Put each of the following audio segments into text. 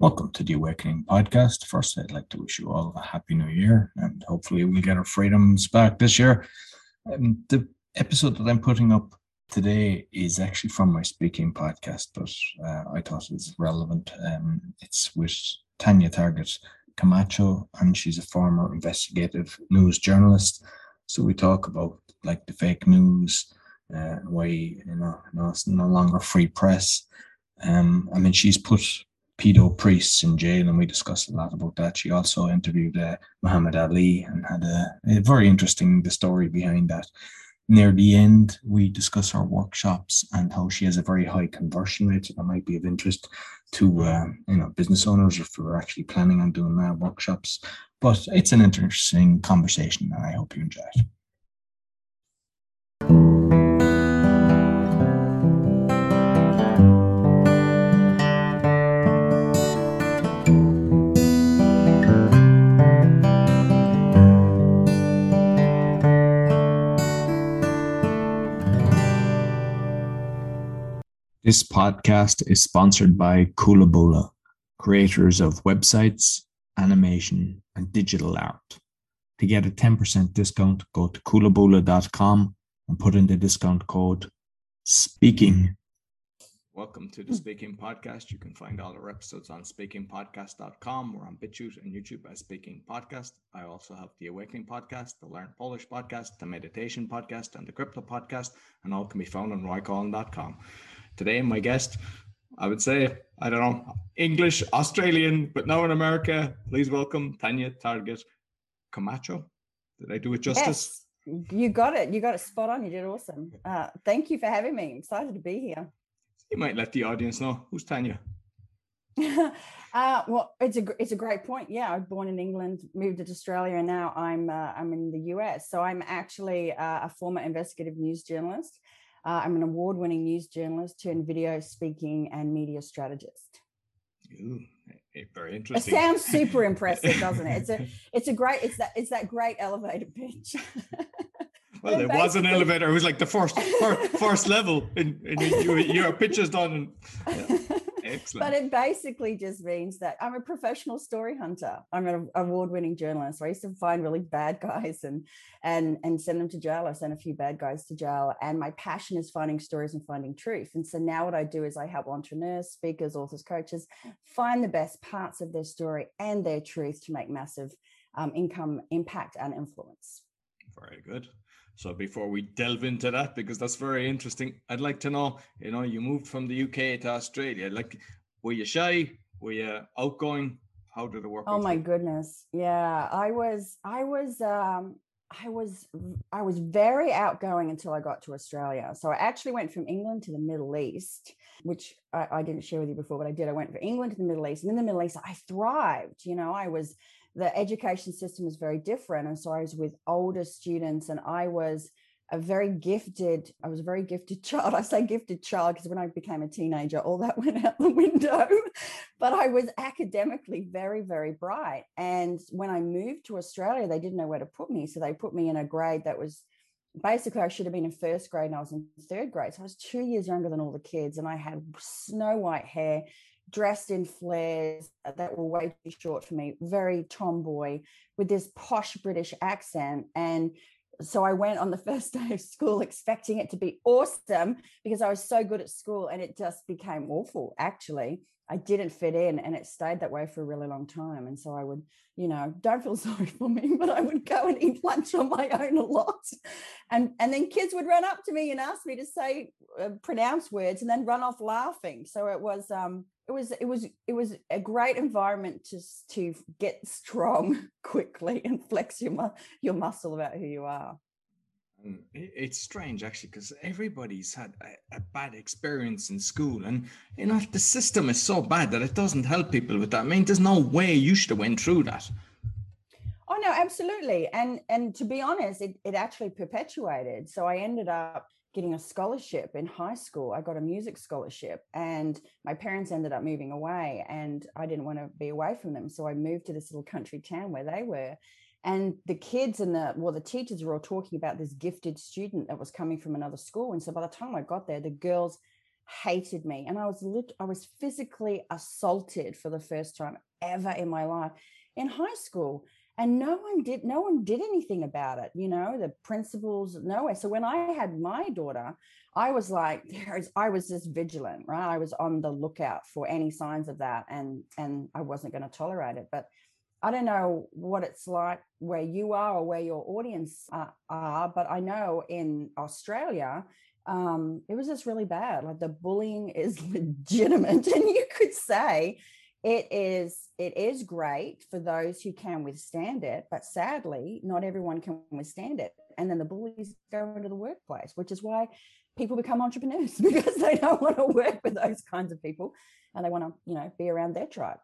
Welcome to the Awakening Podcast. First, I'd like to wish you all a happy new year and hopefully we'll get our freedoms back this year. Um, the episode that I'm putting up today is actually from my speaking podcast, but uh, I thought it was relevant. Um, it's with Tanya Targett Camacho, and she's a former investigative news journalist. So we talk about like the fake news, uh, why you know, no, it's no longer free press. Um, I mean, she's put pedo priests in jail, and we discussed a lot about that. She also interviewed uh, Muhammad Ali and had a, a, very interesting the story behind that. Near the end, we discuss our workshops and how she has a very high conversion rate. So that might be of interest to uh, you know business owners if we're actually planning on doing that workshops. But it's an interesting conversation, and I hope you enjoy it. This podcast is sponsored by Kulabula, creators of websites, animation, and digital art. To get a 10% discount, go to kulabula.com and put in the discount code SPEAKING. Welcome to the Speaking Podcast. You can find all our episodes on speakingpodcast.com. We're on BitChute and YouTube as Speaking Podcast. I also have the Awakening Podcast, the Learn Polish Podcast, the Meditation Podcast, and the Crypto Podcast, and all can be found on roycoughlan.com. Today, my guest, I would say, I don't know, English, Australian, but now in America. Please welcome Tanya Targett Camacho. Did I do it justice? Yes, you got it. You got it spot on. You did awesome. Uh, thank you for having me. I'm excited to be here. You might let the audience know who's Tanya. uh, well, it's a it's a great point. Yeah, I was born in England, moved to Australia, and now I'm uh, I'm in the US. So I'm actually uh, a former investigative news journalist. Uh, I'm an award winning news journalist turned video speaking and media strategist. Ooh, very interesting. It sounds super impressive, doesn't it? It's a it's a great it's that it's that great elevator pitch. well, there was an elevator. It was like the first first, first level, and, and your, your pitch is done. Yeah. Excellent. But it basically just means that I'm a professional story hunter. I'm an award-winning journalist. I used to find really bad guys and and and send them to jail. I sent a few bad guys to jail. And my passion is finding stories and finding truth. And so now what I do is I help entrepreneurs, speakers, authors, coaches find the best parts of their story and their truth to make massive um, income, impact, and influence. Very good. So before we delve into that, because that's very interesting, I'd like to know, you know, you moved from the UK to Australia. Like, were you shy? Were you outgoing? How did it work? Oh my you? goodness. Yeah. I was, I was, um, I was I was very outgoing until I got to Australia. So I actually went from England to the Middle East, which I, I, didn't share with you before, but I did. I went from England to the Middle East, and in the Middle East, I thrived. You know, I was the education system was very different. And so I was with older students and I was a very gifted, I was a very gifted child. I say gifted child because when I became a teenager, all that went out the window. but I was academically very, very bright. And when I moved to Australia, they didn't know where to put me. So they put me in a grade that was basically I should have been in first grade and I was in third grade. So I was two years younger than all the kids and I had snow white hair dressed in flares that were way too short for me, very tomboy with this posh British accent. And so I went on the first day of school expecting it to be awesome because I was so good at school and it just became awful actually. I didn't fit in and it stayed that way for a really long time. And so I would, you know, don't feel sorry for me, but I would go and eat lunch on my own a lot. And, and then kids would run up to me and ask me to say, uh, pronounce words and then run off laughing. So it was, um, it was it was it was a great environment to to get strong quickly and flex your your muscle about who you are. Mm, it's strange actually because everybody's had a, a, bad experience in school and you know the system is so bad that it doesn't help people with that. I mean there's no way you should have went through that. Oh no absolutely. And and to be honest it, it actually perpetuated. So i ended up getting a scholarship in high school. I got a music scholarship, and my parents ended up moving away, and I didn't want to be away from them. So I moved to this little country town where they were. And the kids and the well, the teachers were all talking about this gifted student that was coming from another school. And so by the time I got there, the girls hated me and i was lit- i was physically assaulted for the first time ever in my life in high school and no one did no one did anything about it you know the principals nowhere so when i had my daughter i was like i was just vigilant right? I was on the lookout for any signs of that and and i wasn't going to tolerate it. But i don't know what it's like where you are or where your audience are, are but i know in australia um, it was just really bad. Like the bullying is legitimate and you could say it is it is great for those who can withstand it but sadly not everyone can withstand it and then the bullies go into the workplace which is why people become entrepreneurs because they don't want to work with those kinds of people and they want to you know be around their tribe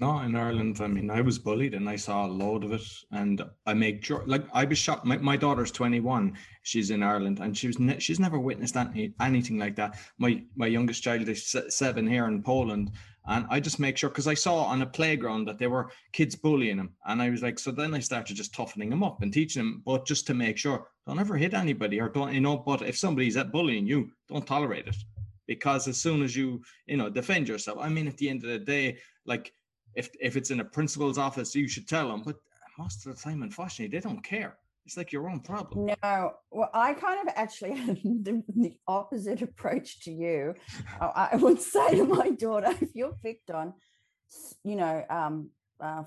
no, in Ireland, I mean, I was bullied and I saw a load of it. And I make sure, like, I was shocked. My, my daughter's 21. She's in Ireland and she was ne- she's never witnessed any, anything like that. My my youngest child is seven here in Poland. And I just make sure, because I saw on a playground that there were kids bullying him. And I was like, so then I started just toughening him up and teaching him, but just to make sure, don't ever hit anybody or don't, you know, but if somebody's at bullying you, don't tolerate it. Because as soon as you, you know, defend yourself, I mean, at the end of the day, like, if if it's in a principal's office, you should tell them. But most of the time, unfortunately, they don't care. It's like your own problem. No, well, I kind of actually had the, the opposite approach to you. I, I would say to my daughter, if you're picked on, you know, um, uh,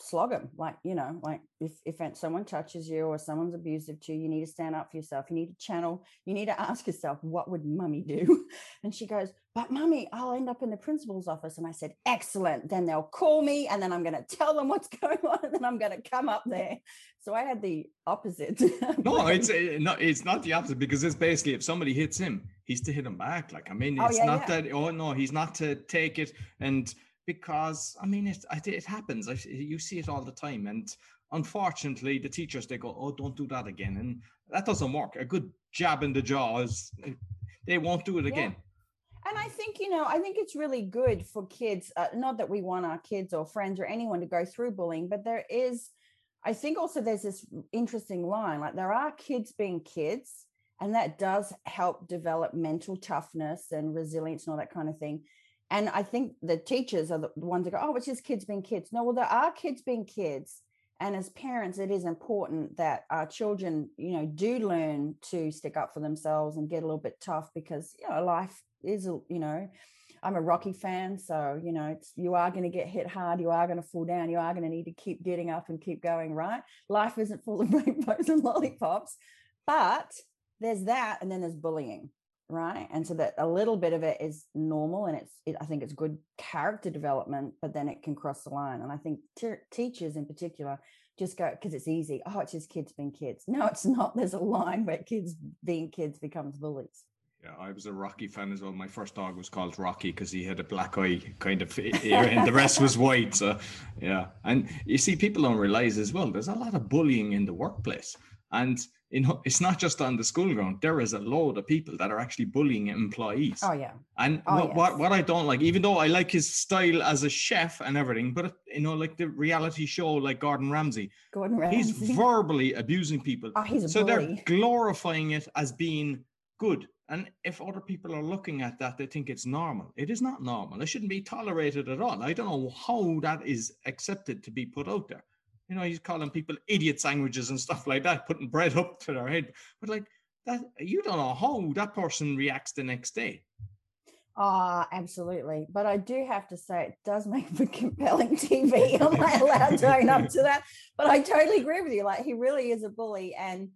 slog them. Like, you know, like if, if someone touches you or someone's abusive to you, you need to stand up for yourself. You need to channel, you need to ask yourself, what would mummy do? And she goes, but mummy, I'll end up in the principal's office. And I said, excellent. Then they'll call me and then I'm going to tell them what's going on and then I'm going to come up there. So I had the opposite. no, it's uh, not, it's not the opposite because it's basically if somebody hits him, he's to hit him back. Like, I mean, oh, it's oh, yeah, not yeah. that, oh no, he's not to take it and because I mean it it happens. I, you see it all the time, and unfortunately, the teachers they go, "Oh, don't do that again," and that doesn't work. A good jab in the jaw is they won't do it again. Yeah. And I think you know, I think it's really good for kids. Uh, not that we want our kids or friends or anyone to go through bullying, but there is. I think also there's this interesting line like there are kids being kids, and that does help develop mental toughness and resilience and all that kind of thing and I think the teachers are the ones that go, oh, it's just kids being kids. No, well, there are kids being kids. And as parents, it is important that our children, you know, do learn to stick up for themselves and get a little bit tough because, you know, life is, you know, I'm a Rocky fan. So, you know, you are going to get hit hard. You are going to fall down. You are going to need to keep getting up and keep going, right? Life isn't full of rainbows and lollipops. But there's that. And then there's bullying right and so that a little bit of it is normal and it's it, i think it's good character development but then it can cross the line and i think t- teachers in particular just go because it's easy oh it's just kids being kids no it's not there's a line where kids being kids becomes bullies yeah, I was a Rocky fan as well. My first dog was called Rocky because he had a black eye kind of ear, and the rest was white. So, yeah. And you see, people don't realize as well, there's a lot of bullying in the workplace. And in, it's not just on the school ground. There is a load of people that are actually bullying employees. Oh yeah. And oh, what, yes. what what I don't like, even though I like his style as a chef and everything, but you know, like the reality show, like Gordon Ramsay. Gordon Ramsay. He's verbally abusing people. Oh, he's a so bully. they're glorifying it as being good. And if other people are looking at that, they think it's normal. It is not normal. It shouldn't be tolerated at all. I don't know how that is accepted to be put out there you know, he's calling people idiot sandwiches and stuff like that, putting bread up to their head. But like that, you don't know how that person reacts the next day. Ah, oh, absolutely. But I do have to say, it does make for compelling TV. Am I allowed to own up to that? But I totally agree with you. Like, he really is a bully. And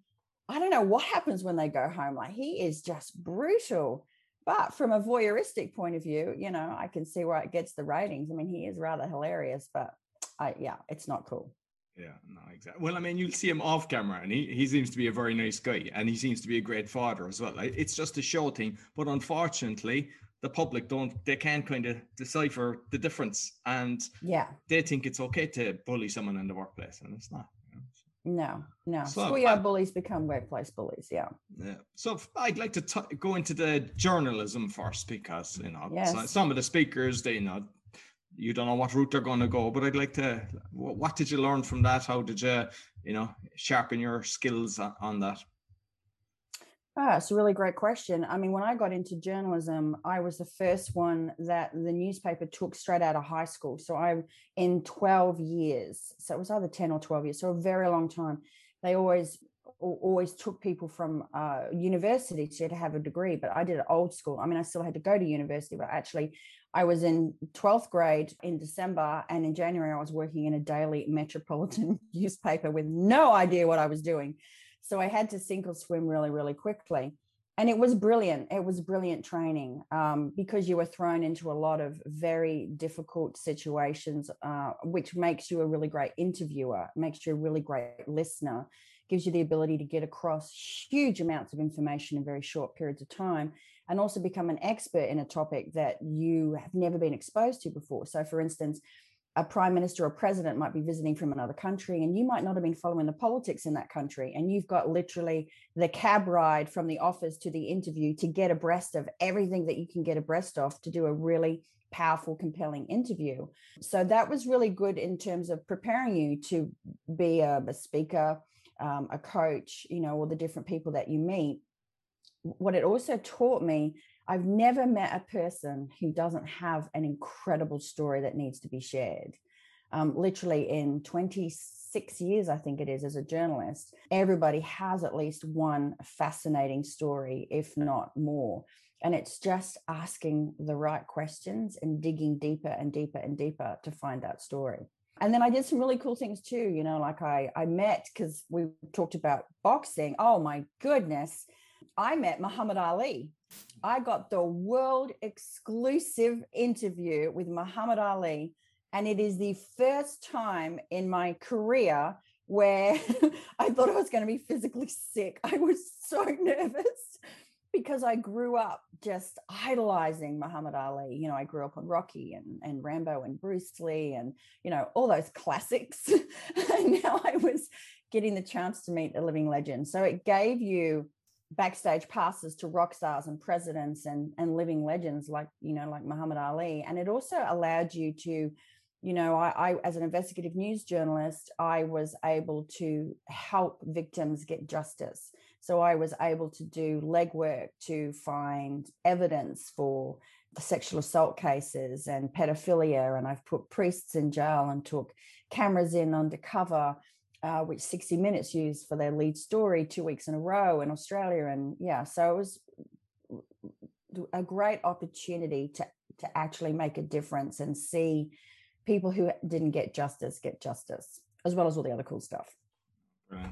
I don't know what happens when they go home. Like, he is just brutal. But from a voyeuristic point of view, you know, I can see where it gets the ratings. I mean, he is rather hilarious, but I, yeah, it's not cool. Yeah, no, exactly. Well, I mean, you'll see him off camera, and he, he seems to be a very nice guy, and he seems to be a great father as well. Like, It's just a show thing, but unfortunately, the public don't they can't kind of decipher the difference, and yeah, they think it's okay to bully someone in the workplace, and it's not. No, no. So, Schoolyard bullies become workplace bullies. Yeah. Yeah. So I'd like to t- go into the journalism first because you know yes. some of the speakers they you know you don't know what route they're going to go. But I'd like to, what did you learn from that? How did you, you know, sharpen your skills on, that? Ah, it's a really great question. I mean, when I got into journalism, I was the first one that the newspaper took straight out of high school. So I, in 12 years, so it was either 10 or 12 years, so a very long time. They always always took people from uh, university to have a degree, but I did it old school. I mean, I still had to go to university, but actually, I was in 12th grade in December, and in January, I was working in a daily metropolitan newspaper with no idea what I was doing. So I had to sink or swim really, really quickly. And it was brilliant. It was brilliant training um, because you were thrown into a lot of very difficult situations, uh, which makes you a really great interviewer, makes you a really great listener, gives you the ability to get across huge amounts of information in very short periods of time and also become an expert in a topic that you have never been exposed to before. So, for instance, a prime minister or president might be visiting from another country and you might not have been following the politics in that country. And you've got literally the cab ride from the office to the interview to get abreast of everything that you can get abreast of to do a really powerful compelling interview. So that was really good in terms of preparing you to be a, a speaker um, a coach you know all the different people that you meet what it also taught me I've never met a person who doesn't have an incredible story that needs to be shared. Um, literally, in 26 years, I think it is, as a journalist, everybody has at least one fascinating story, if not more. And it's just asking the right questions and digging deeper and deeper and deeper to find that story. And then I did some really cool things too. You know, like I I met because we talked about boxing. Oh my goodness. I met Muhammad Ali I got the world exclusive interview with Muhammad Ali. And it is the first time in my career where I thought I was going to be physically sick. I was so nervous because I grew up just idolizing Muhammad Ali. You know, I grew up on Rocky and, and Rambo and Bruce Lee and, you know, all those classics. and now I was getting the chance to meet a living legend. So it gave you backstage passes to rock stars and presidents and and living legends like you know like Muhammad Ali. And it also allowed you to you know I, I as an investigative news journalist I was able to help victims get justice. So I was able to do legwork to find evidence for sexual assault cases and pedophilia. And I've put priests in jail and took cameras in undercover uh, which 60 Minutes used for their lead story two weeks in a row in Australia. And yeah, so it was a great opportunity to, to actually make a difference and see people who didn't get justice get justice, as well as all the other cool stuff.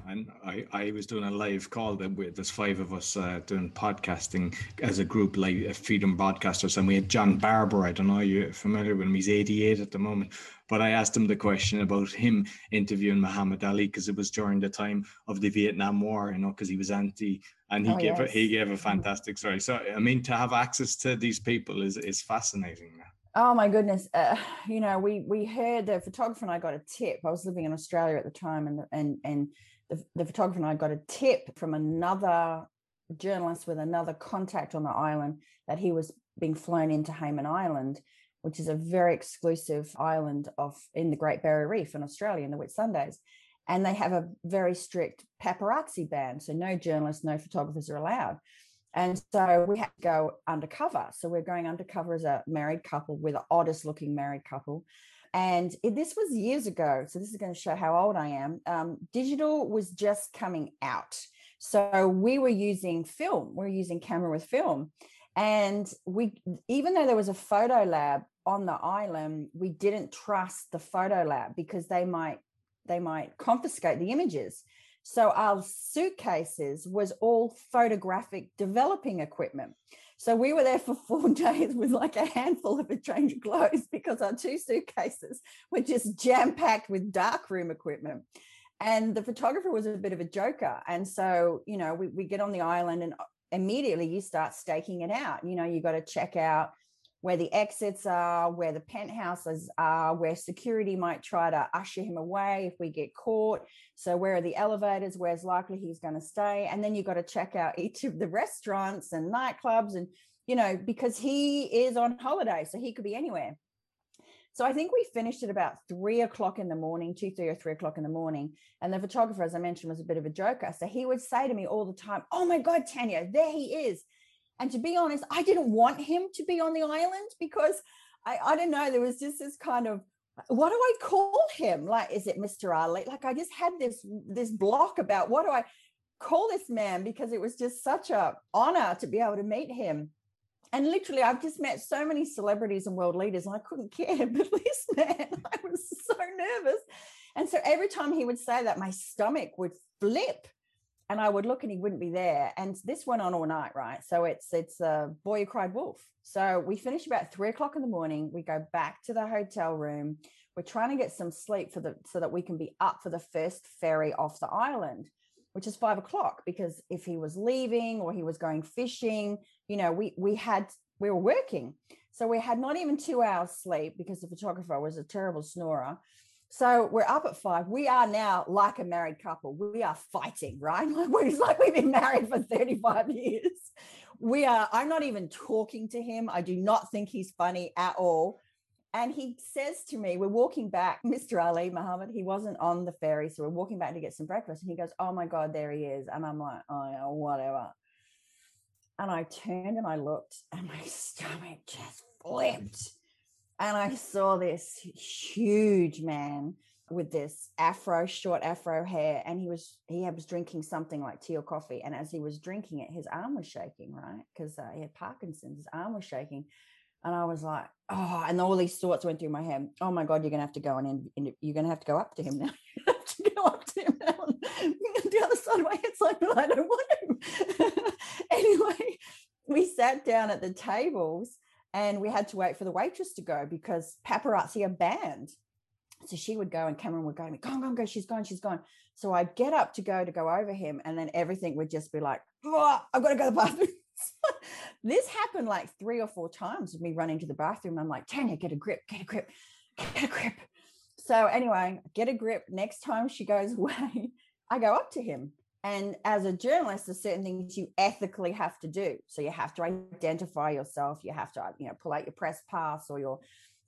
And I, I was doing a live call that with there's five of us uh, doing podcasting as a group, like uh, Freedom Broadcasters, and we had John Barbour. I don't know you're familiar with him. He's 88 at the moment, but I asked him the question about him interviewing Muhammad Ali because it was during the time of the Vietnam War, you know, because he was anti, and he oh, gave yes. a, he gave a fantastic story. So I mean, to have access to these people is is fascinating. Oh my goodness! Uh, you know, we we heard the photographer and I got a tip. I was living in Australia at the time, and and and the, the photographer and I got a tip from another journalist with another contact on the island that he was being flown into Hayman Island, which is a very exclusive island of in the Great Barrier Reef in Australia in the Whitsundays. And they have a very strict paparazzi ban. So no journalists, no photographers are allowed. And so we had to go undercover. So we're going undercover as a married couple. We're the oddest looking married couple. And this was years ago. So this is going to show how old I am. Um, digital was just coming out. So we were using film, we are using camera with film. And we, even though there was a photo lab on the island, we didn't trust the photo lab because they might they might confiscate the images. So our suitcases was all photographic developing equipment. So we were there for four days with like a handful of a change of clothes because our two suitcases were just jam packed with darkroom equipment. And the photographer was a bit of a joker. And so, you know, we, we get on the island and immediately you start staking it out. You know, you got to check out where the exits are, where the penthouses are, where security might try to usher him away if we get caught. So, where are the elevators? Where's likely he's going to stay? And then you've got to check out each of the restaurants and nightclubs, and you know, because he is on holiday, so he could be anywhere. So I think we finished at about three o'clock in the morning, two, three or three o'clock in the morning. And the photographer, as I mentioned, was a bit of a joker. So he would say to me all the time, Oh my God, Tanya, there he is. And to be honest, I didn't want him to be on the island because I, I don't know, there was just this kind of what do I call him? Like, is it Mr. Ali? Like I just had this this block about what do I call this man because it was just such a honor to be able to meet him and literally i've just met so many celebrities and world leaders and i couldn't care but this man i was so nervous and so every time he would say that my stomach would flip and i would look and he wouldn't be there and this went on all night right? So it's it's a boy who cried wolf. So we finish about three o'clock in the morning we go back to the hotel room we're trying to get some sleep for the so that we can be up for the first ferry off the island which is five o'clock because if he was leaving or he was going fishing you know we we had we were working. So we had not even two hours sleep because the photographer was a terrible snorer so we're up at five we are now like a married couple we are fighting right like it's like we've been married for 35 years we are i'm not even talking to him i do not think he's funny at all and he says to me, we're walking back, Mr. Ali Muhammad, he wasn't on the ferry. So we're walking back to get some breakfast. And he goes, Oh my God, there he is. And I'm like, Oh, yeah, whatever. And I turned and I looked, and my stomach just flipped. And I saw this huge man with this afro, short afro hair, and he was he was drinking something like tea or coffee. And as he was drinking it, his arm was shaking, right? Because uh, he had Parkinson's, his arm was shaking. And I was like, oh, and all these thoughts went through my head. Oh my God, you're gonna have to go and in, you're gonna have to go up to him now. you have to go up to him now. the other side of my head's like, but I don't want to. anyway, we sat down at the tables and we had to wait for the waitress to go because paparazzi are banned. So she would go and Cameron would go to me, go on, go go, she's gone, she's gone. So I'd get up to go to go over him, and then everything would just be like, I've got to go to the bathroom. this happened like three or four times with me running to the bathroom. I'm like, Tanya, get a grip, get a grip, get a grip. So anyway, get a grip. Next time she goes away, I go up to him. And as a journalist, there's certain things you ethically have to do. So you have to identify yourself. You have to, you know, pull out your press pass or your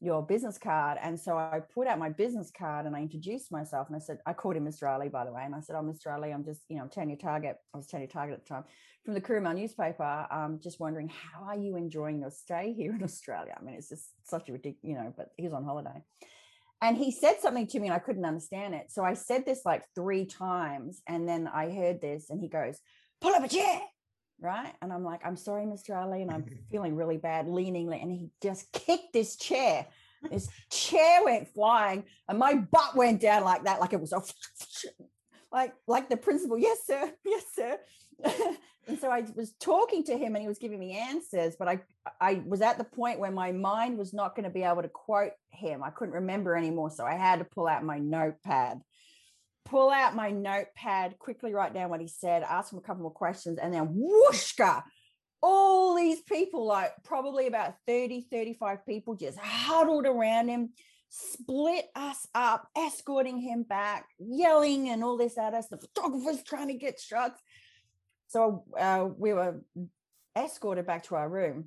your business card. And so I put out my business card and I introduced myself and I said, I called him Mr. Ali, by the way. And I said, Oh, Mr. Ali, I'm just, you know, I'm Tanya Targett. I was Tanya Targett at the time from the Mail newspaper. Um, just wondering, how are you enjoying your stay here in Australia? I mean, it's just such a ridiculous, you know, but he's on holiday. And he said something to me and I couldn't understand it. So I said this like three times. And then I heard this and he goes, pull up a chair right? And I'm like, I'm sorry, Mr. Ali, and I'm feeling really bad, leaning, and he just kicked this chair. This chair went flying, and my butt went down like that, like it was a like like the principal. Yes, sir. Yes, sir. and so I was talking to him, and he was giving me answers, but I I was at the point where my mind was not going to be able to quote him. I couldn't remember anymore, so I had to pull out my notepad pull out my notepad, quickly write down what he said, ask him a couple more questions, and then whooshka, all these people, like probably about 30, 35 people, just huddled around him, split us up, escorting him back, yelling and all this at us. The photographer's trying to get shots. So uh, we were escorted back to our room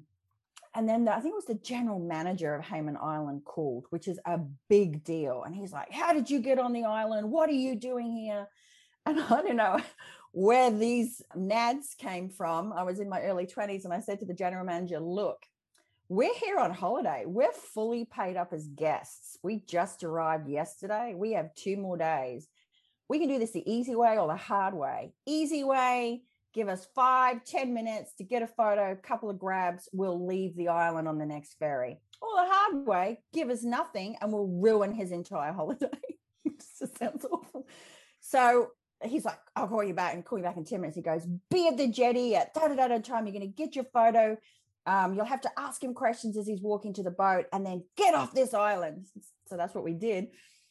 and then the, I think it was the general manager of Hayman Island called, which is a big deal. And he's like, How did you get on the island? What are you doing here? And I don't know where these nads came from. I was in my early 20s and I said to the general manager, Look, we're here on holiday. We're fully paid up as guests. We just arrived yesterday. We have two more days. We can do this the easy way or the hard way. Easy way, give us five, ten minutes to get a photo, a couple of grabs, we'll leave the island on the next ferry. Or the hard way, give us nothing and we'll ruin his entire holiday. it just sounds awful. So he's like, I'll call you back and call you back in 10 minutes. He goes, be at the jetty at da da da da time. You're going to get your photo. Um, you'll have to ask him questions as he's walking to the boat and then get off this island. So that's what we did.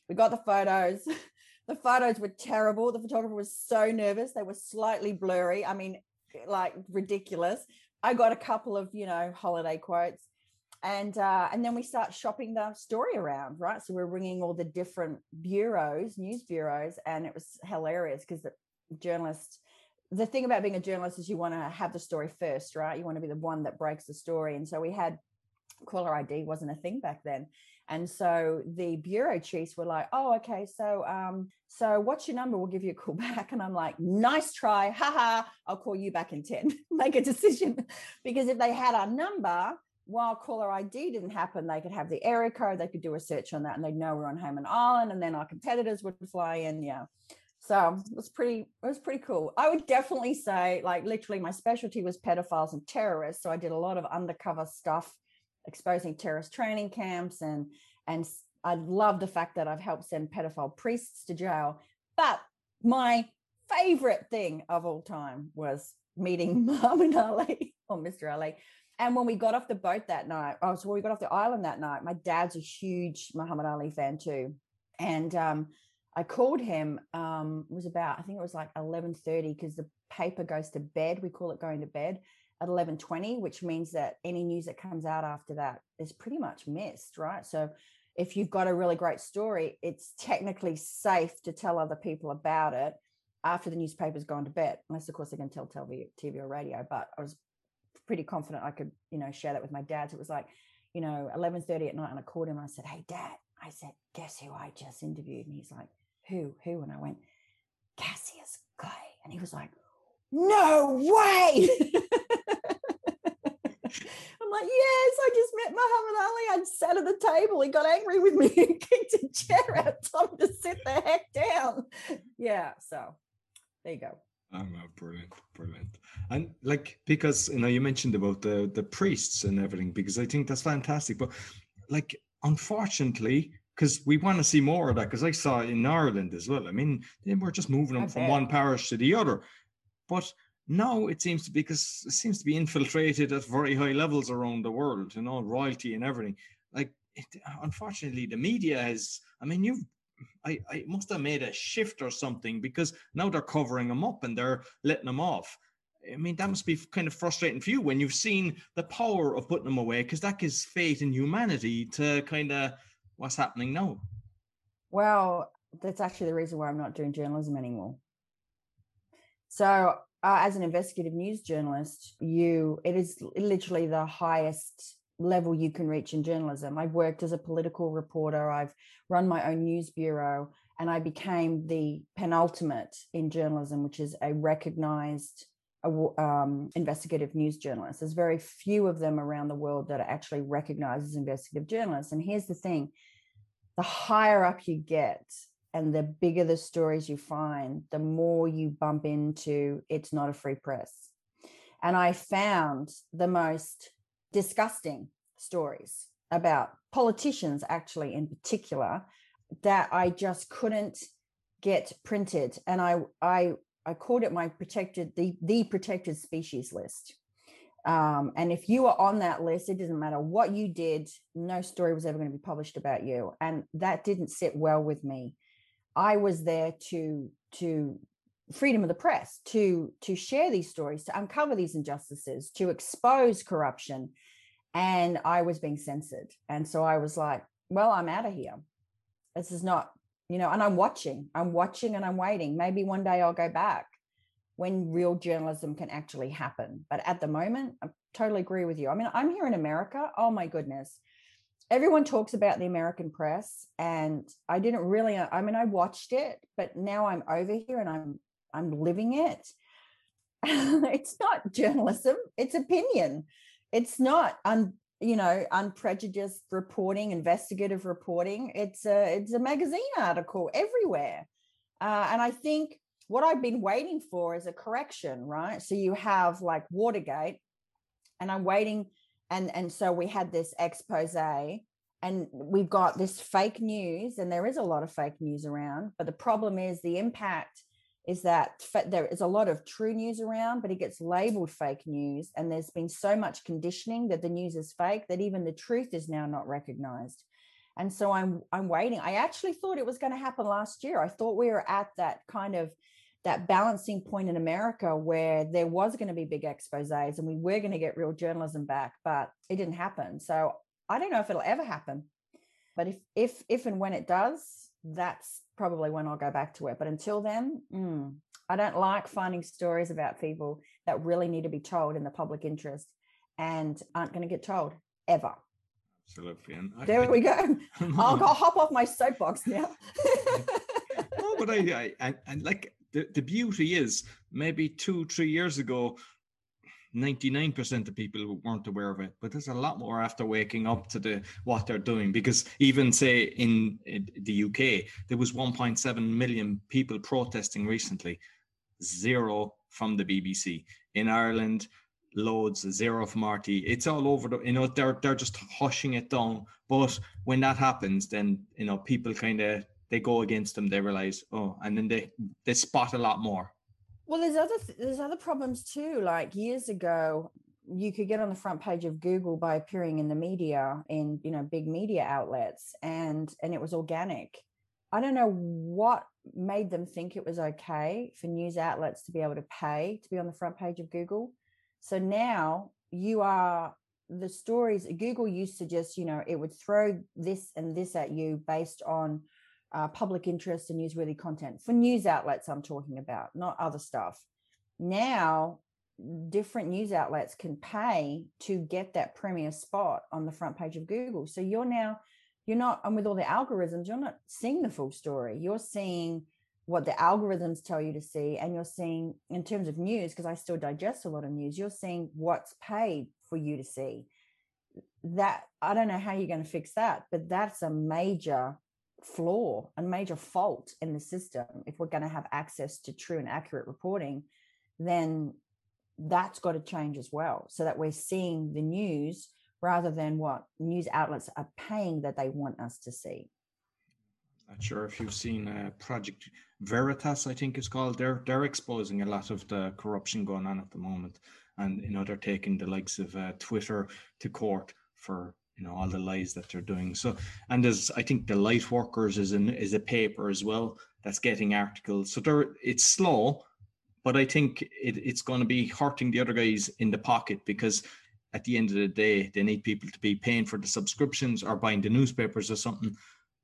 We got the photos. The photos were terrible. The photographer was so nervous. They were slightly blurry. I mean, like ridiculous. I got a couple of, you know, holiday quotes. And uh, and then we start shopping the story around, right? So we're ringing all the different bureaus, news bureaus, and it was hilarious because the journalists the thing about being a journalist is you want to have the story first, right? You want to be the one that breaks the story. And so we had caller ID wasn't a thing back then. And so the bureau chiefs were like, "Oh, okay. So, um, so what's your number? We'll give you a call back." And I'm like, "Nice try, haha. I'll call you back in ten. Make a decision." because if they had our number, while caller ID didn't happen, they could have the area code. They could do a search on that, and they'd know we're on Hayman Island. And then our competitors would fly in. Yeah. So it was pretty, it was pretty cool. I would definitely say, like, literally, my specialty was pedophiles and terrorists. So I did a lot of undercover stuff, exposing terrorist training camps, and and I love the fact that I've helped send pedophile priests to jail. But my favorite thing of all time was meeting Muhammad Ali or Mr. Ali. And when we got off the boat that night, oh, so when we got off the island that night, my dad's a huge Muhammad Ali fan too. And um, I called him. Um, it was about I think it was like eleven thirty because the paper goes to bed. We call it going to bed at eleven twenty, which means that any news that comes out after that is pretty much missed, right? So if you've got a really great story, it's technically safe to tell other people about it after the newspaper's gone to bed, unless of course they can tell TV, or radio. But I was pretty confident I could, you know, share that with my dad. So it was like, you know, eleven thirty at night, and I called him and I said, "Hey, Dad," I said, "Guess who I just interviewed?" And he's like, who, who? And I went, Cassius Clay. And he was like, no way. Like, yes, I just met Muhammad Ali. I sat at the table. He got angry with me and kicked a chair out. Him to sit the heck down. Yeah. So there you go. Oh, brilliant, brilliant. And like because you know you mentioned about the the priests and everything, because I think that's fantastic. But like unfortunately, because we want to see more of that. Because I saw it in Ireland as well. I mean, they were just moving them from one parish to the other. But now it seems to be because it seems to be infiltrated at very high levels around the world, you know, royalty and everything. Like, it, unfortunately, the media has. I mean, you've. I, I must have made a shift or something because now they're covering them up and they're letting them off. I mean, that must be kind of frustrating for you when you've seen the power of putting them away because that gives faith in humanity to kind of what's happening now? Well, that's actually the reason why I'm not doing journalism anymore. So, uh, as an investigative news journalist, you it is literally the highest level you can reach in journalism. I've worked as a political reporter. I've run my own news bureau, and I became the penultimate in journalism, which is a recognized um, investigative news journalist. There's very few of them around the world that are actually recognized as investigative journalists. And here's the thing the higher up you get and the bigger the stories you find, the more you bump into it's not a free press. And I found the most disgusting stories about politicians, actually, in particular, that I just couldn't get printed. And I, I, I called it my protected, the, the protected species list um, and if you were on that list, it doesn't matter what you did, no story was ever going to be published about you. And that didn't sit well with me. I was there to to freedom of the press, to to share these stories, to uncover these injustices, to expose corruption. And I was being censored. And so I was like, well, I'm out of here. This is not, you know, and I'm watching, I'm watching and I'm waiting. Maybe one day I'll go back when real journalism can actually happen. But at the moment, I totally agree with you. I mean, I'm here in America. Oh my goodness. Everyone talks about the American press and I didn't really I mean I watched it, but now I'm over here and I'm I'm living it. it's not journalism, it's opinion. It's not un, you know unprejudiced reporting, investigative reporting. It's a it's a magazine article everywhere. Uh, and I think what I've been waiting for is a correction, right? So you have like Watergate, and I'm waiting, and and so we had this expose, and we've got this fake news, and there is a lot of fake news around, but the problem is the impact is that there is a lot of true news around, but it gets labeled fake news, and there's been so much conditioning that the news is fake that even the truth is now not recognized. And so i'm i'm waiting. I actually thought it was going to happen last year. I thought we were at that kind of that balancing point in America where there was going to be big exposés and we were going to get real journalism back, but it didn't happen. So I don't know if it'll ever happen. But if if if and when it does, that's probably when I'll go back to it. But until then, mm, I don't like finding stories about people that really need to be told in the public interest and aren't going to get told ever. Absolutely. And I- There I- we go. I'll go hop off my soapbox now. no, but I, I and like the, the beauty is maybe two, three years ago, 99% of people weren't aware of it, but there's a lot more after waking up to the what they're doing. Because even say in, the UK, there was 1.7 million people protesting recently, zero from the BBC. In Ireland, loads, zero from RT. It's all over the, you know, they're they're just hushing it down. But when that happens, then you know, people kind of they go against them, they realize, oh, and then they they spot a lot more. Well, there's other th- there's other problems too. Like years ago, you could get on the front page of Google by appearing in the media in you know big media outlets, and and it was organic. I don't know what made them think it was okay for news outlets to be able to pay to be on the front page of Google. So now you are the stories. Google used to just you know it would throw this and this at you based on uh, public interest and newsworthy content for news outlets i'm talking about not other stuff. Now different news outlets can pay to get that premier spot on the front page of google. So you're now you're not and with all the algorithms you're not seeing the full story. You're seeing what the algorithms tell you to see and you're seeing in terms of news because i still digest a lot of news you're seeing what's paid for you to see. That i don't know how you're going to fix that but that's a major flaw and major fault in the system if we're going to have access to true and accurate reporting then that's got to change as well so that we're seeing the news rather than what news outlets are paying that they want us to see Not sure if you've seen uh, Project Veritas, I think it's called. They're they're exposing a lot of the corruption going on at the moment, and you know they're taking the likes of uh, Twitter to court for you know all the lies that they're doing. So, and there's I think the Light Workers is an is a paper as well that's getting articles. So they're it's slow, but I think it, it's going to be hurting the other guys in the pocket because at the end of the day, they need people to be paying for the subscriptions or buying the newspapers or something.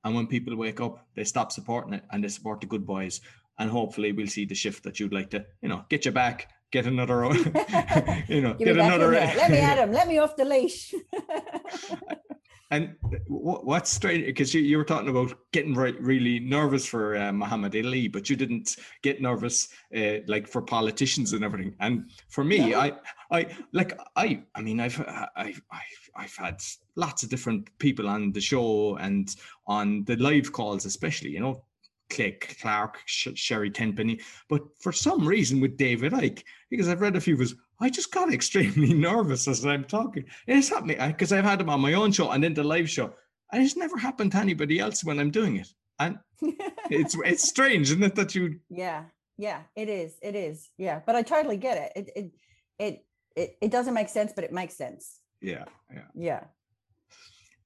And when people wake up, they stop supporting it and they support the good boys. And hopefully, we'll see the shift that you'd like to, you know, get you back, get another, you know, get another. let me at him let me off the leash And what, what's strange because you, you were talking about getting right, really nervous for uh, Muhammad Ali, but you didn't get nervous uh, like for politicians and everything. And for me, No. I, I like I, I mean, I've, I've, I've, I've had lots of different people on the show and on the live calls, especially, you know, Clay Clark, Sh- Sherry Tenpenny. But for some reason with David Icke, because I've read a few of his, I just got extremely nervous as I'm talking. It's happening because I've had him on my own show and then the live show. And it's never happened to anybody else when I'm doing it. And it's it's strange, isn't it, that you yeah yeah it is it is yeah but i totally get it it it it it, it doesn't make sense but it makes sense yeah, yeah. yeah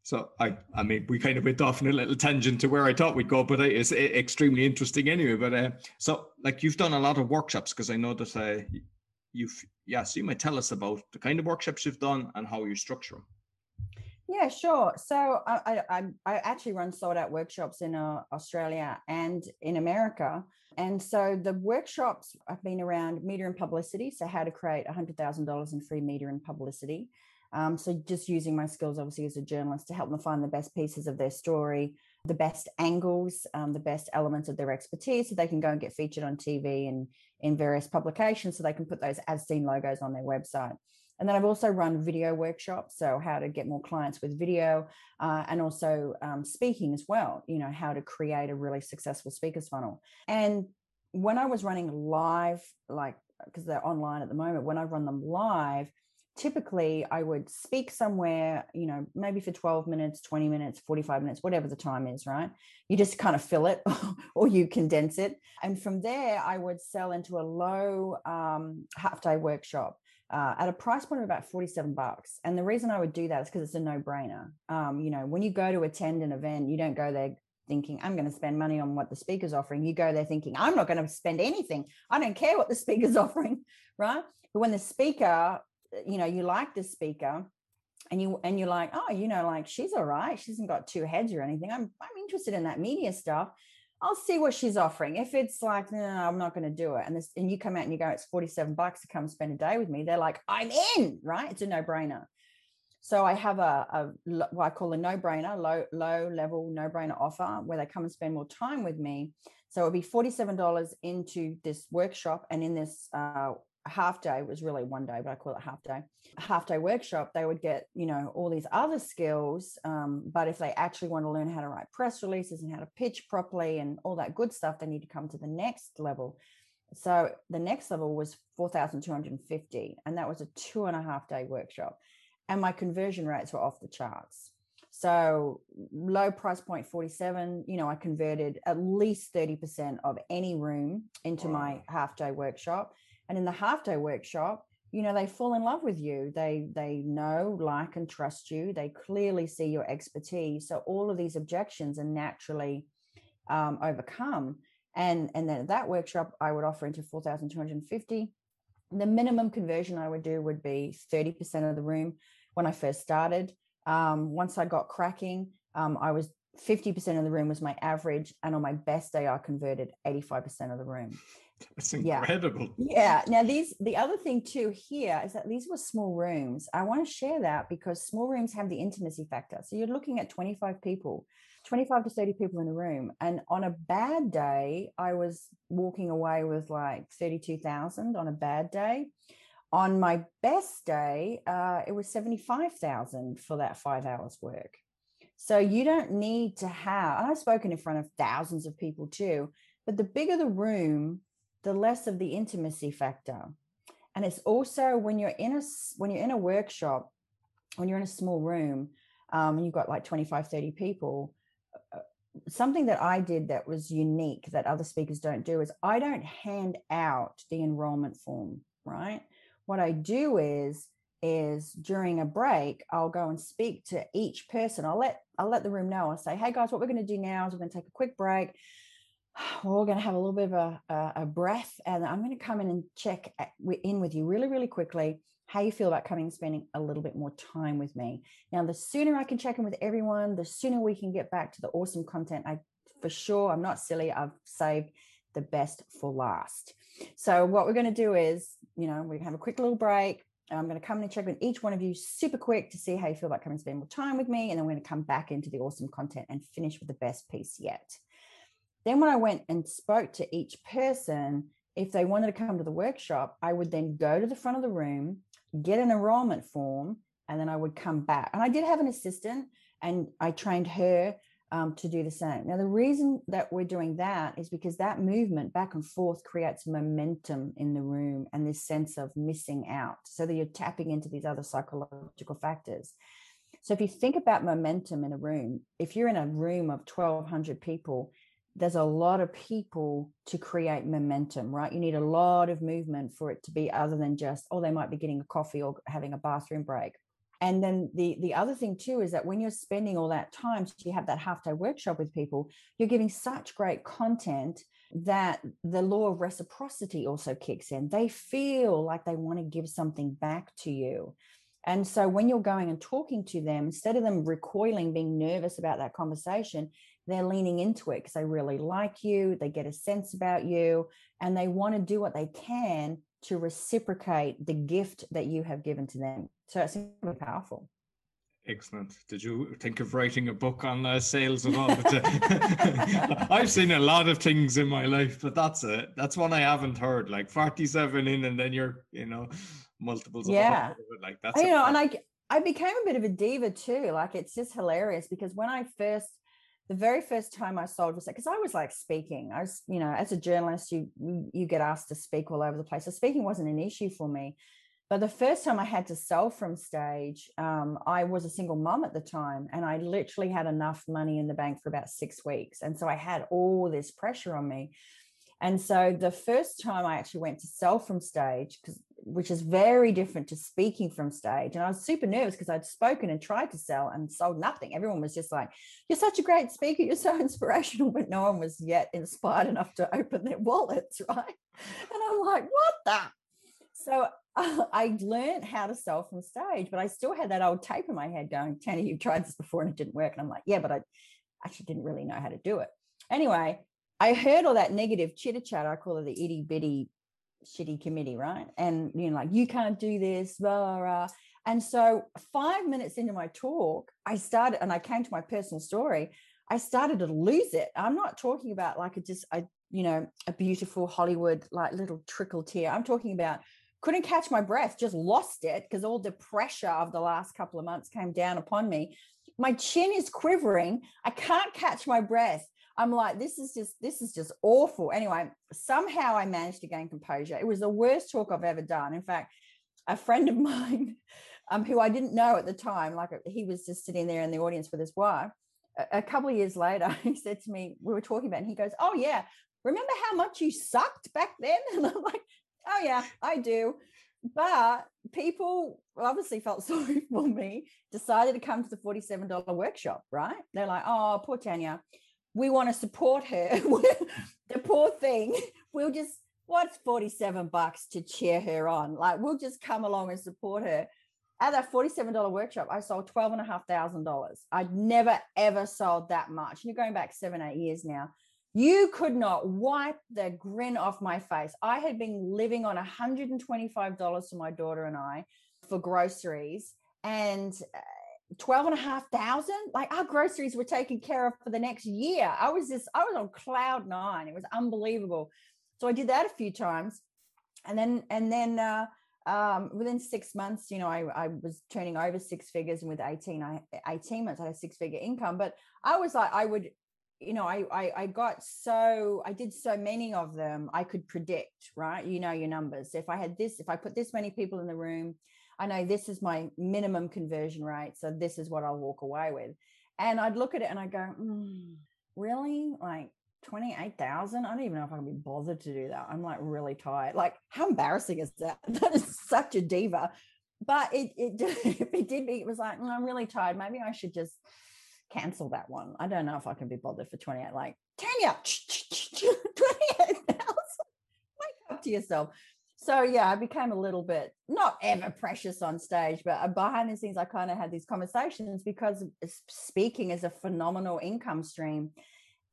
So I, I mean, we kind of went off in a little tangent to where I thought we'd go, but it's extremely interesting anyway. But uh, so, like, you've done a lot of workshops because I know that uh, you've, yeah. So you might tell us about the kind of workshops you've done and how you structure them. Yeah, sure. So I I, I I actually run sold out workshops in uh, Australia and in America, and so the workshops have been around media and publicity. So how to create hundred thousand dollars in free media and publicity. Um, so just using my skills, obviously as a journalist, to help them find the best pieces of their story, the best angles, um, the best elements of their expertise, so they can go and get featured on TV and in various publications, so they can put those as seen logos on their website. And then I've also run video workshops, so how to get more clients with video, uh, and also um, speaking as well. You know how to create a really successful speakers funnel. And when I was running live, like because they're online at the moment, when I run them live, typically I would speak somewhere, you know, maybe for 12 minutes, 20 minutes, 45 minutes, whatever the time is, right? You just kind of fill it or you condense it. And from there, I would sell into a low um, half day workshop. Uh, at a price point of about 47 bucks. And the reason I would do that is because it's a no brainer. Um, you know, when you go to attend an event, you don't go there thinking, I'm going to spend money on what the speaker's offering. You go there thinking, I'm not going to spend anything. I don't care what the speaker's offering, right? But when the speaker, you know, you like the speaker, and you and you're like, oh, you know, like she's all right. She hasn't got two heads or anything. I'm I'm interested in that media stuff. I'll see what she's offering. If it's like, no, I'm not going to do it, and this, and you come out and you go, it's 47 bucks to come spend a day with me. They're like, I'm in, right? It's a no brainer. So I have a, a what I call a no-brainer, low low level no-brainer offer where they come and spend more time with me. So it'll be forty-seven dollars into this workshop, and in this uh, half day was really one day, but I call it half day. Half day workshop, they would get you know all these other skills, um, but if they actually want to learn how to write press releases and how to pitch properly and all that good stuff, they need to come to the next level. So the next level was 4,250, and that was a two and a half day workshop. And my conversion rates were off the charts. So low price point 47, you know, I converted at least 30% of any room into wow. my half day workshop. And in the half day workshop, you know, they fall in love with you. They they know, like, and trust you. They clearly see your expertise. So all of these objections are naturally um, overcome and and then at that workshop i would offer into 4250 the minimum conversion i would do would be 30% of the room when i first started um, once i got cracking um, i was 50% of the room was my average and on my best day i converted 85% of the room that's incredible yeah. yeah now these the other thing too here is that these were small rooms i want to share that because small rooms have the intimacy factor so you're looking at 25 people 25 to 30 people in a room. And on a bad day, I was walking away with like 32,000 on a bad day. On my best day, uh, it was 75,000 for that five hours work. So you don't need to have, I've spoken in front of thousands of people too, but the bigger the room, the less of the intimacy factor. And it's also when you're in a, when you're in a workshop, when you're in a small room, um, and you've got like 25, 30 people, something that I did that was unique that other speakers don't do is I don't hand out the enrollment form, right? What I do is is during a break I'll go and speak to each person. I'll let I'll let the room know. I'll say, "Hey guys, what we're going to do now is we're going to take a quick break. We're going to have a little bit of a, a, a breath, and I'm going to come in and check uh, in with you really, really quickly how you feel about coming and spending a little bit more time with me. Now, the sooner I can check in with everyone, the sooner we can get back to the awesome content. I for sure, I'm not silly. I've saved the best for last. So what we're going to do is, you know, we have a quick little break. I'm going to come and check with each one of you super quick to see how you feel about coming and spend more time with me. And then we're going to come back into the awesome content and finish with the best piece yet. Then when I went and spoke to each person, if they wanted to come to the workshop, I would then go to the front of the room get an enrollment form, and then I would come back. And I did have an assistant, and I trained her um, to do the same. Now, the reason that we're doing that is because that movement back and forth creates momentum in the room and this sense of missing out, so that you're tapping into these other psychological factors. So, if you think about momentum in a room, if you're in a room of 1,200 people, there's a lot of people to create momentum, right? You need a lot of movement for it to be other than just, oh, they might be getting a coffee or having a bathroom break. And then the the other thing too is that when you're spending all that time, so you have that half day workshop with people, you're giving such great content that the law of reciprocity also kicks in. They feel like they want to give something back to you. And so when you're going and talking to them, instead of them recoiling, being nervous about that conversation, they're leaning into it because they really like you, they get a sense about you, and they want to do what they can to reciprocate the gift that you have given to them. So it's really powerful. Excellent. Did you think of writing a book on uh, sales at all? I've seen a lot of things in my life, but that's it. That's one I haven't heard. Like forty-seven in, and then you're, you know, multiples. Yeah. Of it. Like that's. You know, and I I became a bit of a diva too. Like it's just hilarious because when I first the very first time I sold was because I was like speaking. I was, you know, as a journalist, you you get asked to speak all over the place. So speaking wasn't an issue for me. But the first time I had to sell from stage, um, I was a single mom at the time, and I literally had enough money in the bank for about six weeks, and so I had all this pressure on me. And so the first time I actually went to sell from stage, because which is very different to speaking from stage. And I was super nervous because I'd spoken and tried to sell and sold nothing. Everyone was just like, You're such a great speaker, you're so inspirational, but no one was yet inspired enough to open their wallets, right? And I'm like, What the? So uh, I learned how to sell from stage, but I still had that old tape in my head going, Tanny, you've tried this before and it didn't work. And I'm like, Yeah, but I actually didn't really know how to do it. Anyway, I heard all that negative chitter chatter. I call it the itty bitty shitty committee, right? And you know, like you can't do this, blah, blah. And so, five minutes into my talk, I started, and I came to my personal story. I started to lose it. I'm not talking about like a just a you know a beautiful Hollywood like little trickle tear. I'm talking about couldn't catch my breath, just lost it because all the pressure of the last couple of months came down upon me. My chin is quivering. I can't catch my breath. I'm like, this is just this is just awful. Anyway, somehow I managed to gain composure. It was the worst talk I've ever done. In fact, a friend of mine um, who I didn't know at the time, like he was just sitting there in the audience with his wife. A, a couple of years later, he said to me, we were talking about, it, and he goes, "Oh yeah, remember how much you sucked back then?" And I'm like, "Oh yeah, I do." But people obviously felt sorry for me, decided to come to the $47 workshop, right? They're like, oh, poor Tanya, we want to support her. the poor thing, we'll just, what's 47 bucks to cheer her on? Like, we'll just come along and support her at that $47 workshop, I sold $12,500. I'd never, ever sold that much. You're going back seven, eight years now. You could not wipe the grin off my face. I had been living on $125 for my daughter and I for groceries and 12 and a half thousand. Like our groceries were taken care of for the next year. I was just, I was on cloud nine. It was unbelievable. So I did that a few times. And then, and then, uh, um, within six months, you know, I, I was turning over six figures, and with 18, I 18 months, I had a six figure income. But I was like, I would, you know, I, I I got so I did so many of them, I could predict, right? You know your numbers. If I had this, if I put this many people in the room, I know this is my minimum conversion rate, so this is what I'll walk away with. And I'd look at it and I go, mm, really? Like 28,000. I don't even know if I can be bothered to do that. I'm like really tired. Like, how embarrassing is that? That is such a diva. But it it, it did be, it was like, mm, I'm really tired. Maybe I should just cancel that one. I don't know if I can be bothered for 28. Like, Tanya, 28,000. Wake up to yourself. So yeah, I became a little bit not ever precious on stage, but uh, behind the scenes, I kind of had these conversations because speaking is a phenomenal income stream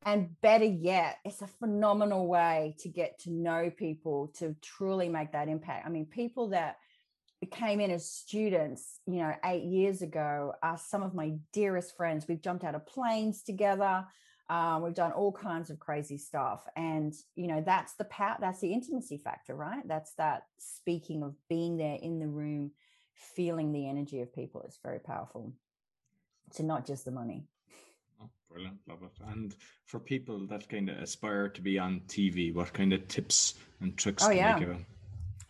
and better yet, it's a phenomenal way to get to know people to truly make that impact. I mean, people that came in as students, you know, eight years ago are some of my dearest friends. We've jumped out of planes together. Um, we've done all kinds of crazy stuff. And, you know, that's the power, that's the intimacy factor, right? That's that speaking of being there in the room, feeling the energy of people. It's very powerful. So, not just the money. Brilliant, love it. And for people that kind of aspire to be on TV, what kind of tips and tricks oh, yeah.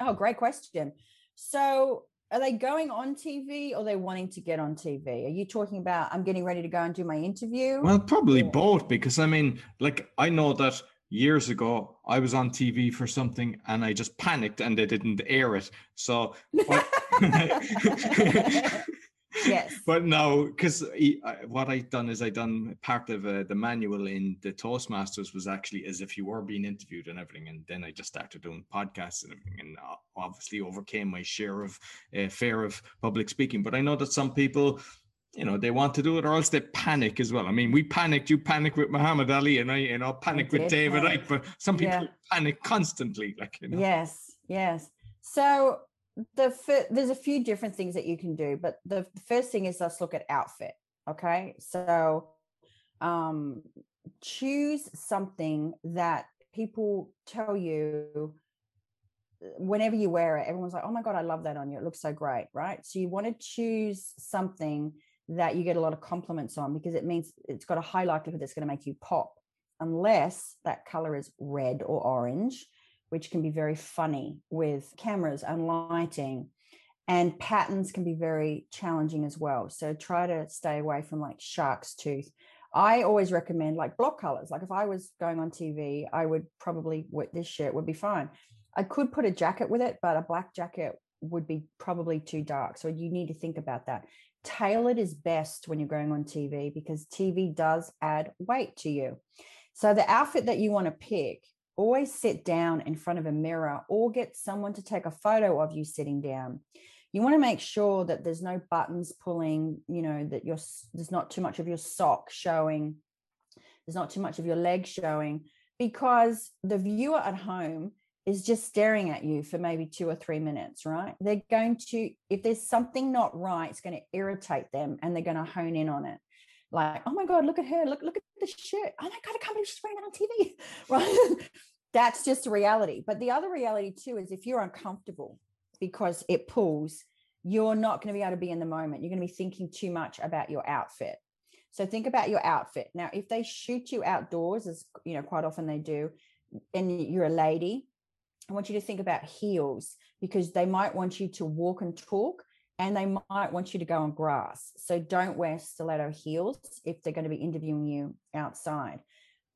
Oh, great question. So, are they going on TV or they wanting to get on TV? Are you talking about I'm getting ready to go and do my interview? Well, probably or? both because I mean, like I know that years ago I was on TV for something and I just panicked and they didn't air it. So yes. But no because what i done is i done part of uh, the manual in the toastmasters was actually as if you were being interviewed and everything and then i just started doing podcasts and everything and uh, obviously overcame my share of uh, fear of public speaking. But i know that some people you know they want to do it or else they panic as well. I mean we panicked you panic with muhammad ali and i you know panic with david Icke, but some people yeah. panic constantly like you know. Yes yes. So the fir- there's a few different things that you can do, but the, the first thing is let's look at outfit. Okay, so um, choose something that people tell you whenever you wear it. Everyone's like, "Oh my god, I love that on you! It looks so great!" Right? So you want to choose something that you get a lot of compliments on because it means it's got a high likelihood it's going to make you pop, unless that color is red or orange which can be very funny with cameras and lighting. And patterns can be very challenging as well. So try to stay away from like shark's tooth. I always recommend like block colors. Like if I was going on TV, I would probably this shirt would be fine. I could put a jacket with it, but a black jacket would be probably too dark. So you need to think about that. Tailored is best when you're going on TV because TV does add weight to you. So the outfit that you want to pick always sit down in front of a mirror or get someone to take a photo of you sitting down you want to make sure that there's no buttons pulling you know that you're there's not too much of your sock showing there's not too much of your leg showing because the viewer at home is just staring at you for maybe two or three minutes, right? They're going to, if there's something not right, it's going to irritate them and they're going to hone in on it. Like, oh my God, look at her. Look, look at the shirt. Oh my God, I can't believe she's wearing it on TV. Right. That's just a reality. But the other reality too is if you're uncomfortable because it pulls, you're not going to be able to be in the moment. You're going to be thinking too much about your outfit. So think about your outfit. Now, if they shoot you outdoors, as you know, quite often they do, and you're a lady, I want you to think about heels because they might want you to walk and talk and they might want you to go on grass. So don't wear stiletto heels if they're going to be interviewing you outside.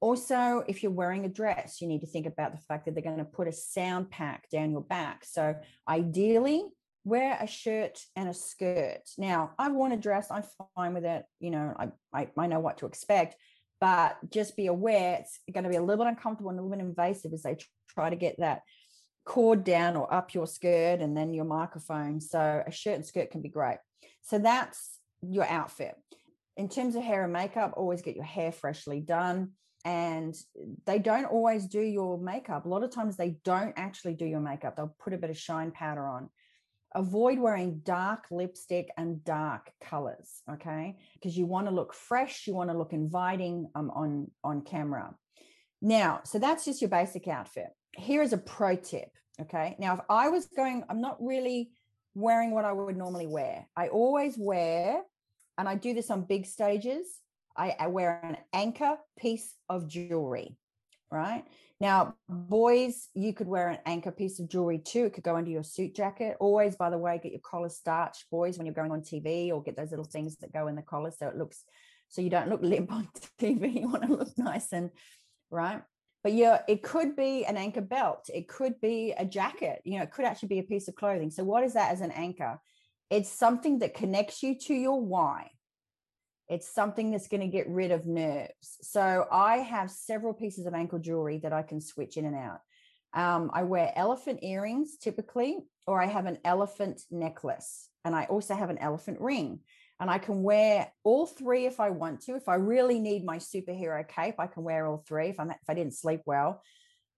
Also, if you're wearing a dress, you need to think about the fact that they're going to put a sound pack down your back. So ideally, wear a shirt and a skirt. Now, I've worn a dress, I'm fine with it. You know, I, I, I know what to expect, but just be aware it's going to be a little bit uncomfortable and a little bit invasive as they try to get that cord down or up your skirt and then your microphone. So a shirt and skirt can be great. So that's your outfit. In terms of hair and makeup, always get your hair freshly done. And they don't always do your makeup. A lot of times they don't actually do your makeup. They'll put a bit of shine powder on. Avoid wearing dark lipstick and dark colors, okay? Because you want to look fresh, you want to look inviting um, on on camera. Now, so that's just your basic outfit here is a pro tip. Okay. Now, if I was going, I'm not really wearing what I would normally wear. I always wear, and I do this on big stages, I, wear an anchor piece of jewelry. Right. Now, boys, you could wear an anchor piece of jewelry too. It could go under your suit jacket. Always, by the way, get your collar starched, boys, when you're going on TV, or get those little things that go in the collar so it looks so you don't look limp on TV. You want to look nice and right but yeah it could be an anchor belt it could be a jacket you know it could actually be a piece of clothing so what is that as an anchor it's something that connects you to your why it's something that's going to get rid of nerves so i have several pieces of ankle jewelry that i can switch in and out um, i wear elephant earrings typically or i have an elephant necklace and i also have an elephant ring and I can wear all three if I want to. If I really need my superhero cape, I can wear all three if I'm if I didn't sleep well.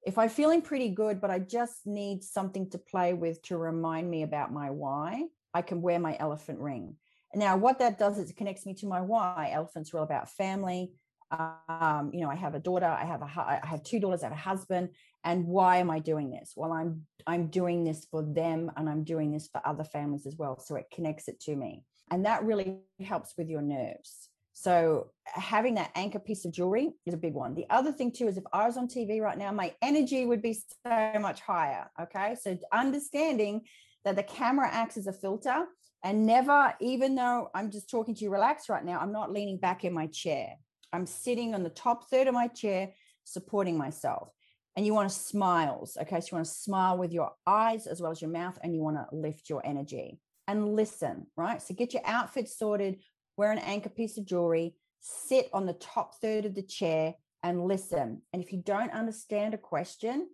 If I'm feeling pretty good, but I just need something to play with to remind me about my why, I can wear my elephant ring. Now, what that does is it connects me to my why. Elephants are all about family. Um, you know, I have a daughter, I have a I have two daughters, I have a husband, and why am I doing this? Well, I'm I'm doing this for them, and I'm doing this for other families as well. So it connects it to me. And that really helps with your nerves. So having that anchor piece of jewelry is a big one. The other thing too is if I was on TV right now, my energy would be so much higher. Okay. So understanding that the camera acts as a filter and never, even though I'm just talking to you relaxed right now, I'm not leaning back in my chair. I'm sitting on the top third of my chair, supporting myself. And you want to smiles. Okay. So you want to smile with your eyes as well as your mouth, and you want to lift your energy and listen, right? So get your outfit sorted, wear an anchor piece of jewelry, sit on the top third of the chair and listen. And if you don't understand a question,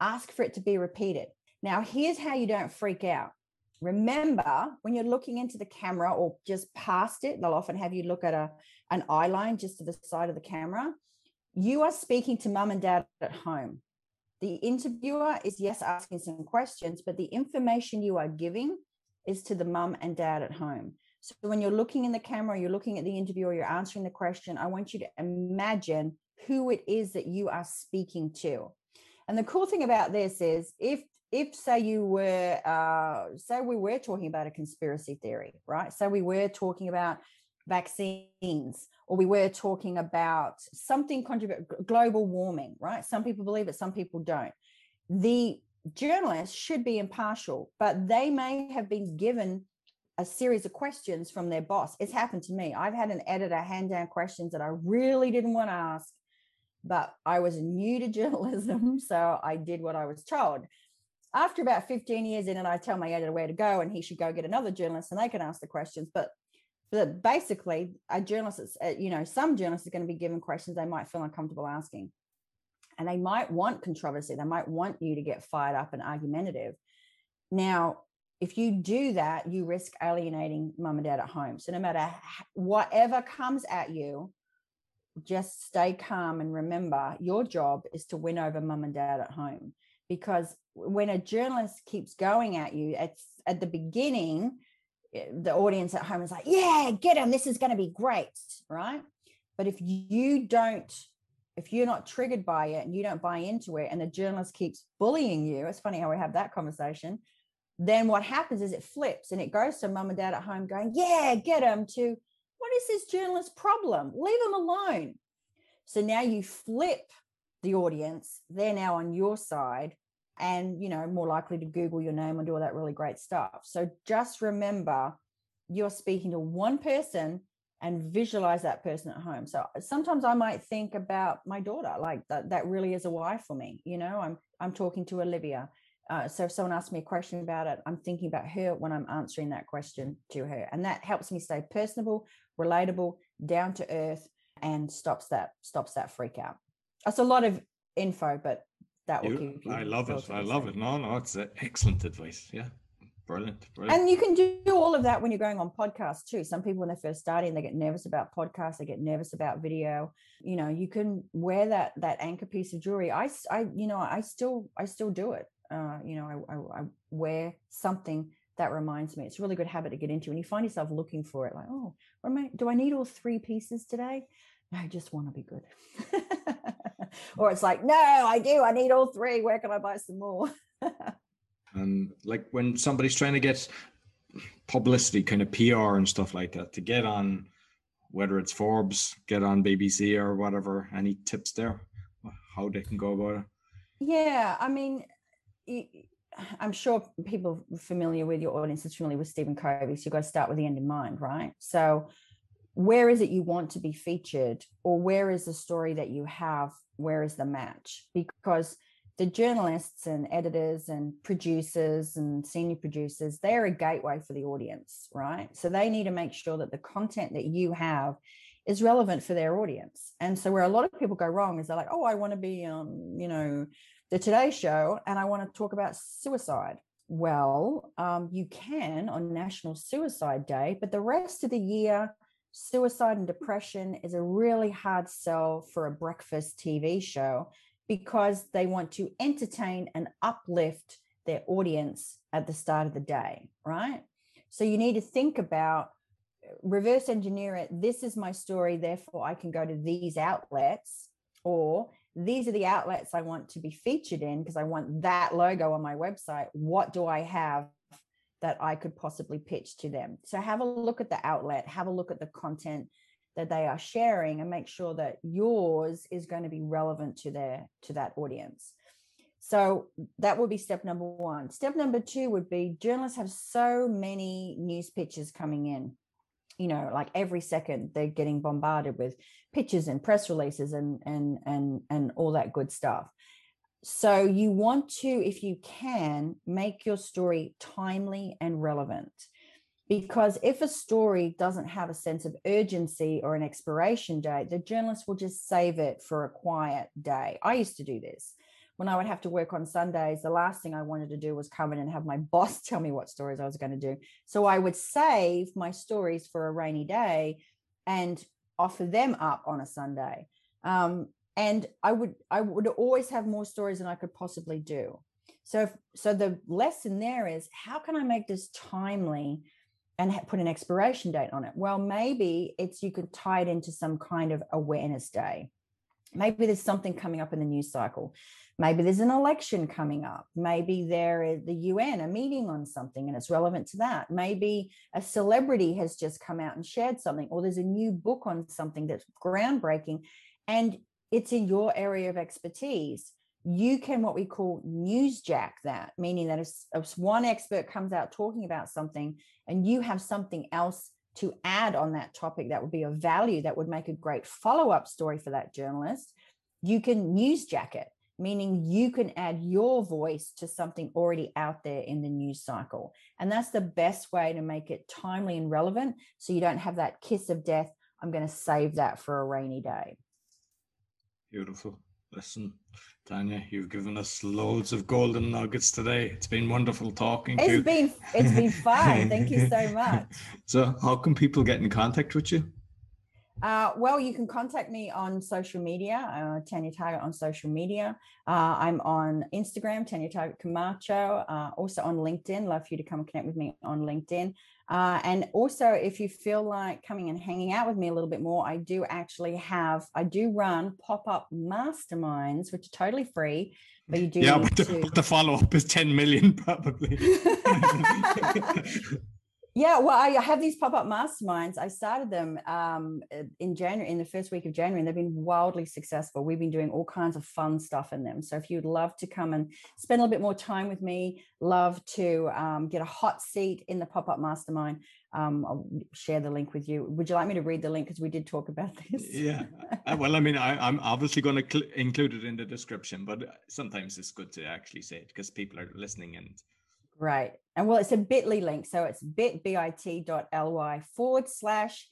ask for it to be repeated. Now, here's how you don't freak out. Remember, when you're looking into the camera or just past it, they'll often have you look at a, an eye line just to the side of the camera. You are speaking to mum and dad at home. The interviewer is, yes, asking some questions, but the information you are giving is to the mum and dad at home. So when you're looking in the camera, you're looking at the interviewer, you're answering the question, I want you to imagine who it is that you are speaking to. And the cool thing about this is if if say you were uh, say we were talking about a conspiracy theory, right? So we were talking about vaccines or we were talking about something contribute global warming, right? Some people believe it, some people don't. The journalists should be impartial, but they may have been given a series of questions from their boss. It's happened to me. I've had an editor hand down questions that I really didn't want to ask, but I was new to journalism, so I did what I was told. After about 15 years in it, I tell my editor where to go, and he should go get another journalist, and they can ask the questions. But, but basically, a journalist, is, uh, you know, some journalists are going to be given questions they might feel uncomfortable asking and they might want controversy. They might want you to get fired up and argumentative. Now, if you do that, you risk alienating mum and dad at home. So no matter whatever comes at you, just stay calm and remember your job is to win over mum and dad at home. Because when a journalist keeps going at you, it's at the beginning, eh, the audience at home is like, yeah, get him. This is going to be great. Right. But if you don't, if you're not triggered by it and you don't buy into it, and the journalist keeps bullying you, it's funny how we have that conversation. Then what happens is it flips and it goes to mum and dad at home going, yeah, get him to what is this journalist problem? Leave him alone. So now you flip the audience, they're now on your side and you know more likely to google your name and do all that really great stuff. So just remember you're speaking to one person and visualize that person at home. So sometimes i might think about my daughter like that that really is a wife for me you know? I'm i'm talking to olivia. Uh, so if someone asks me a question about it i'm thinking about her when i'm answering that question to her. And that helps me stay personable relatable down to earth and stops that stops that freak out that's a lot of info but that will You- keep you I love it. I love it. No, no, it's uh, excellent advice. Yeah. Brilliant. Brilliant. And you can do all of that when you're going on podcasts too. Some people, when they're first starting, they get nervous about podcasts. They get nervous about video. You know, you can wear that that anchor piece of jewelry. I, I, you know, I still, I still do it. Uh, you know, I, I, I wear something that reminds me. It's a really good habit to get into. And you find yourself looking for it, like, oh, what am I, do I need all three pieces today? No, I just want to be good. or it's like, no, I do. I need all three. Where can I buy some more? and um, like when somebody's trying to get publicity, kind of PR and stuff like that, to get on, whether it's Forbes, get on BBC or whatever, any tips there? How they can go about it? Yeah, I mean, I'm sure people familiar with your audience is familiar with Stephen Covey. So you've got to start with the end in mind, right? So, where is it you want to be featured, or where is the story that you have? Where is the match? Because the journalists and editors and producers and senior producers, they're a gateway for the audience, right? So they need to make sure that the content that you have is relevant for their audience. And so where a lot of people go wrong is they're like, oh, I want to be on, you know, the Today Show and I want to talk about suicide. Well, um, you can on National Suicide Day, but the rest of the year, suicide and depression is a really hard sell for a breakfast TV show because they want to entertain and uplift their audience at the start of the day, right? So you need to think about uh, reverse engineer it. This is my story, therefore I can go to these outlets, or these are the outlets I want to be featured in because I want that logo on my website. What do I have that I could possibly pitch to them? So have a look at the outlet, have a look at the content that they are sharing and make sure that yours is going to be relevant to their to that audience. So that would be step number 1. Step number 2 would be journalists have so many news pitches coming in you know like every second they're getting bombarded with pitches and press releases and and and and all that good stuff so you want to if you can make your story timely and relevant because if a story doesn't have a sense of urgency or an expiration date the journalist will just save it for a quiet day i used to do this when I would have to work on Sundays, the last thing I wanted to do was come in and have my boss tell me what stories I was going to do. So I would save my stories for a rainy day and offer them up on a Sunday. Um, and I would I would always have more stories than I could possibly do. So if, so the lesson there is how can I make this timely and ha- put an expiration date on it? Well, maybe it's you could tie it into some kind of awareness day. Maybe there's something coming up in the news cycle maybe there's an election coming up maybe there is the un a meeting on something and it's relevant to that maybe a celebrity has just come out and shared something or there's a new book on something that's groundbreaking and it's in your area of expertise you can what we call newsjack that meaning that if, if one expert comes out talking about something and you have something else to add on that topic that would be of value that would make a great follow-up story for that journalist you can newsjack it meaning you can add your voice to something already out there in the news cycle. And that's the best way to make it timely and relevant so you don't have that kiss of death. I'm going to save that for a rainy day. Beautiful. Listen, Tanya, you've given us loads of golden nuggets today. It's been wonderful talking to you. It's been it's been fun. Thank you so much. So, how can people get in contact with you? Uh, well, you can contact me on social media, uh, Tanya Targett on social media. Uh, I'm on Instagram, Tanya Targett Camacho, uh, also on LinkedIn. Love for you to come and connect with me on LinkedIn. Uh, and also, if you feel like coming and hanging out with me a little bit more, I do actually have, I do run pop up masterminds, which are totally free. But you do yeah, but the, to- the follow up is 10 million probably. Yeah, well, I have these pop up masterminds. I started them um, uh, in January, in the first week of January, and they've been wildly successful. We've been doing all kinds of fun stuff in them. So, if you'd love to come and spend a little bit more time with me, love to um, get a hot seat in the pop up mastermind, um, I'll share the link with you. Would you like me to read the link? Because we did talk about this. yeah. Uh, Well, I mean, I, I'm obviously going to cl- include it in the description, but sometimes it's good to actually say it because people are listening and Right. And well, it's a bit.ly link. So it's bit, bit.ly forward slash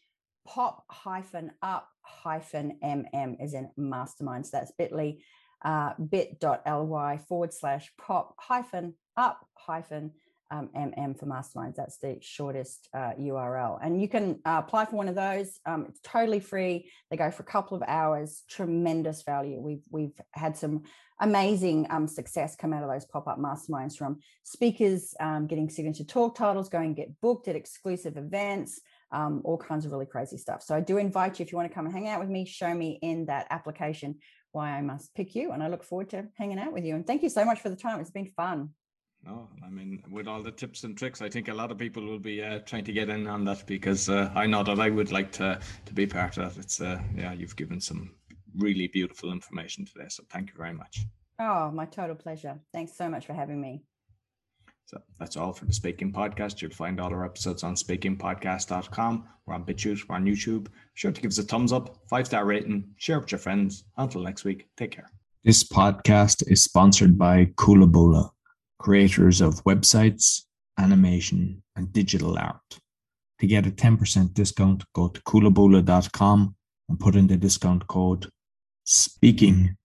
pop hyphen up hyphen mm is in mastermind. So that's bit.ly, uh, bit.ly forward slash pop hyphen up hyphen um, mm for masterminds. That's the shortest uh, URL. And you can uh, apply for one of those. Um, it's totally free. They go for a couple of hours. Tremendous value. We've we've had some amazing um, success come out of those pop-up masterminds from speakers um, getting signature talk titles going get booked at exclusive events um, all kinds of really crazy stuff so i do invite you if you want to come and hang out with me show me in that application why i must pick you and i look forward to hanging out with you and thank you so much for the time it's been fun No, I mean, with all the tips and tricks, I think a lot of people will be uh, trying to get in on that because uh, I know that I would like to to be part of that. It's uh, yeah, you've given some really beautiful information today, so thank you very much. oh my total pleasure thanks so much for having me So that's all for the Speaking Podcast. You'll find all our episodes on speakingpodcast.com. We're on BitChute, we're on YouTube. Be sure to give us a thumbs up, five star rating, share with your friends. Until next week, take care. This podcast is sponsored by Coolaboola, creators of websites, animation, and digital art. To get a 10% discount, go to coolaboola.com and put in the discount code SPEAKING.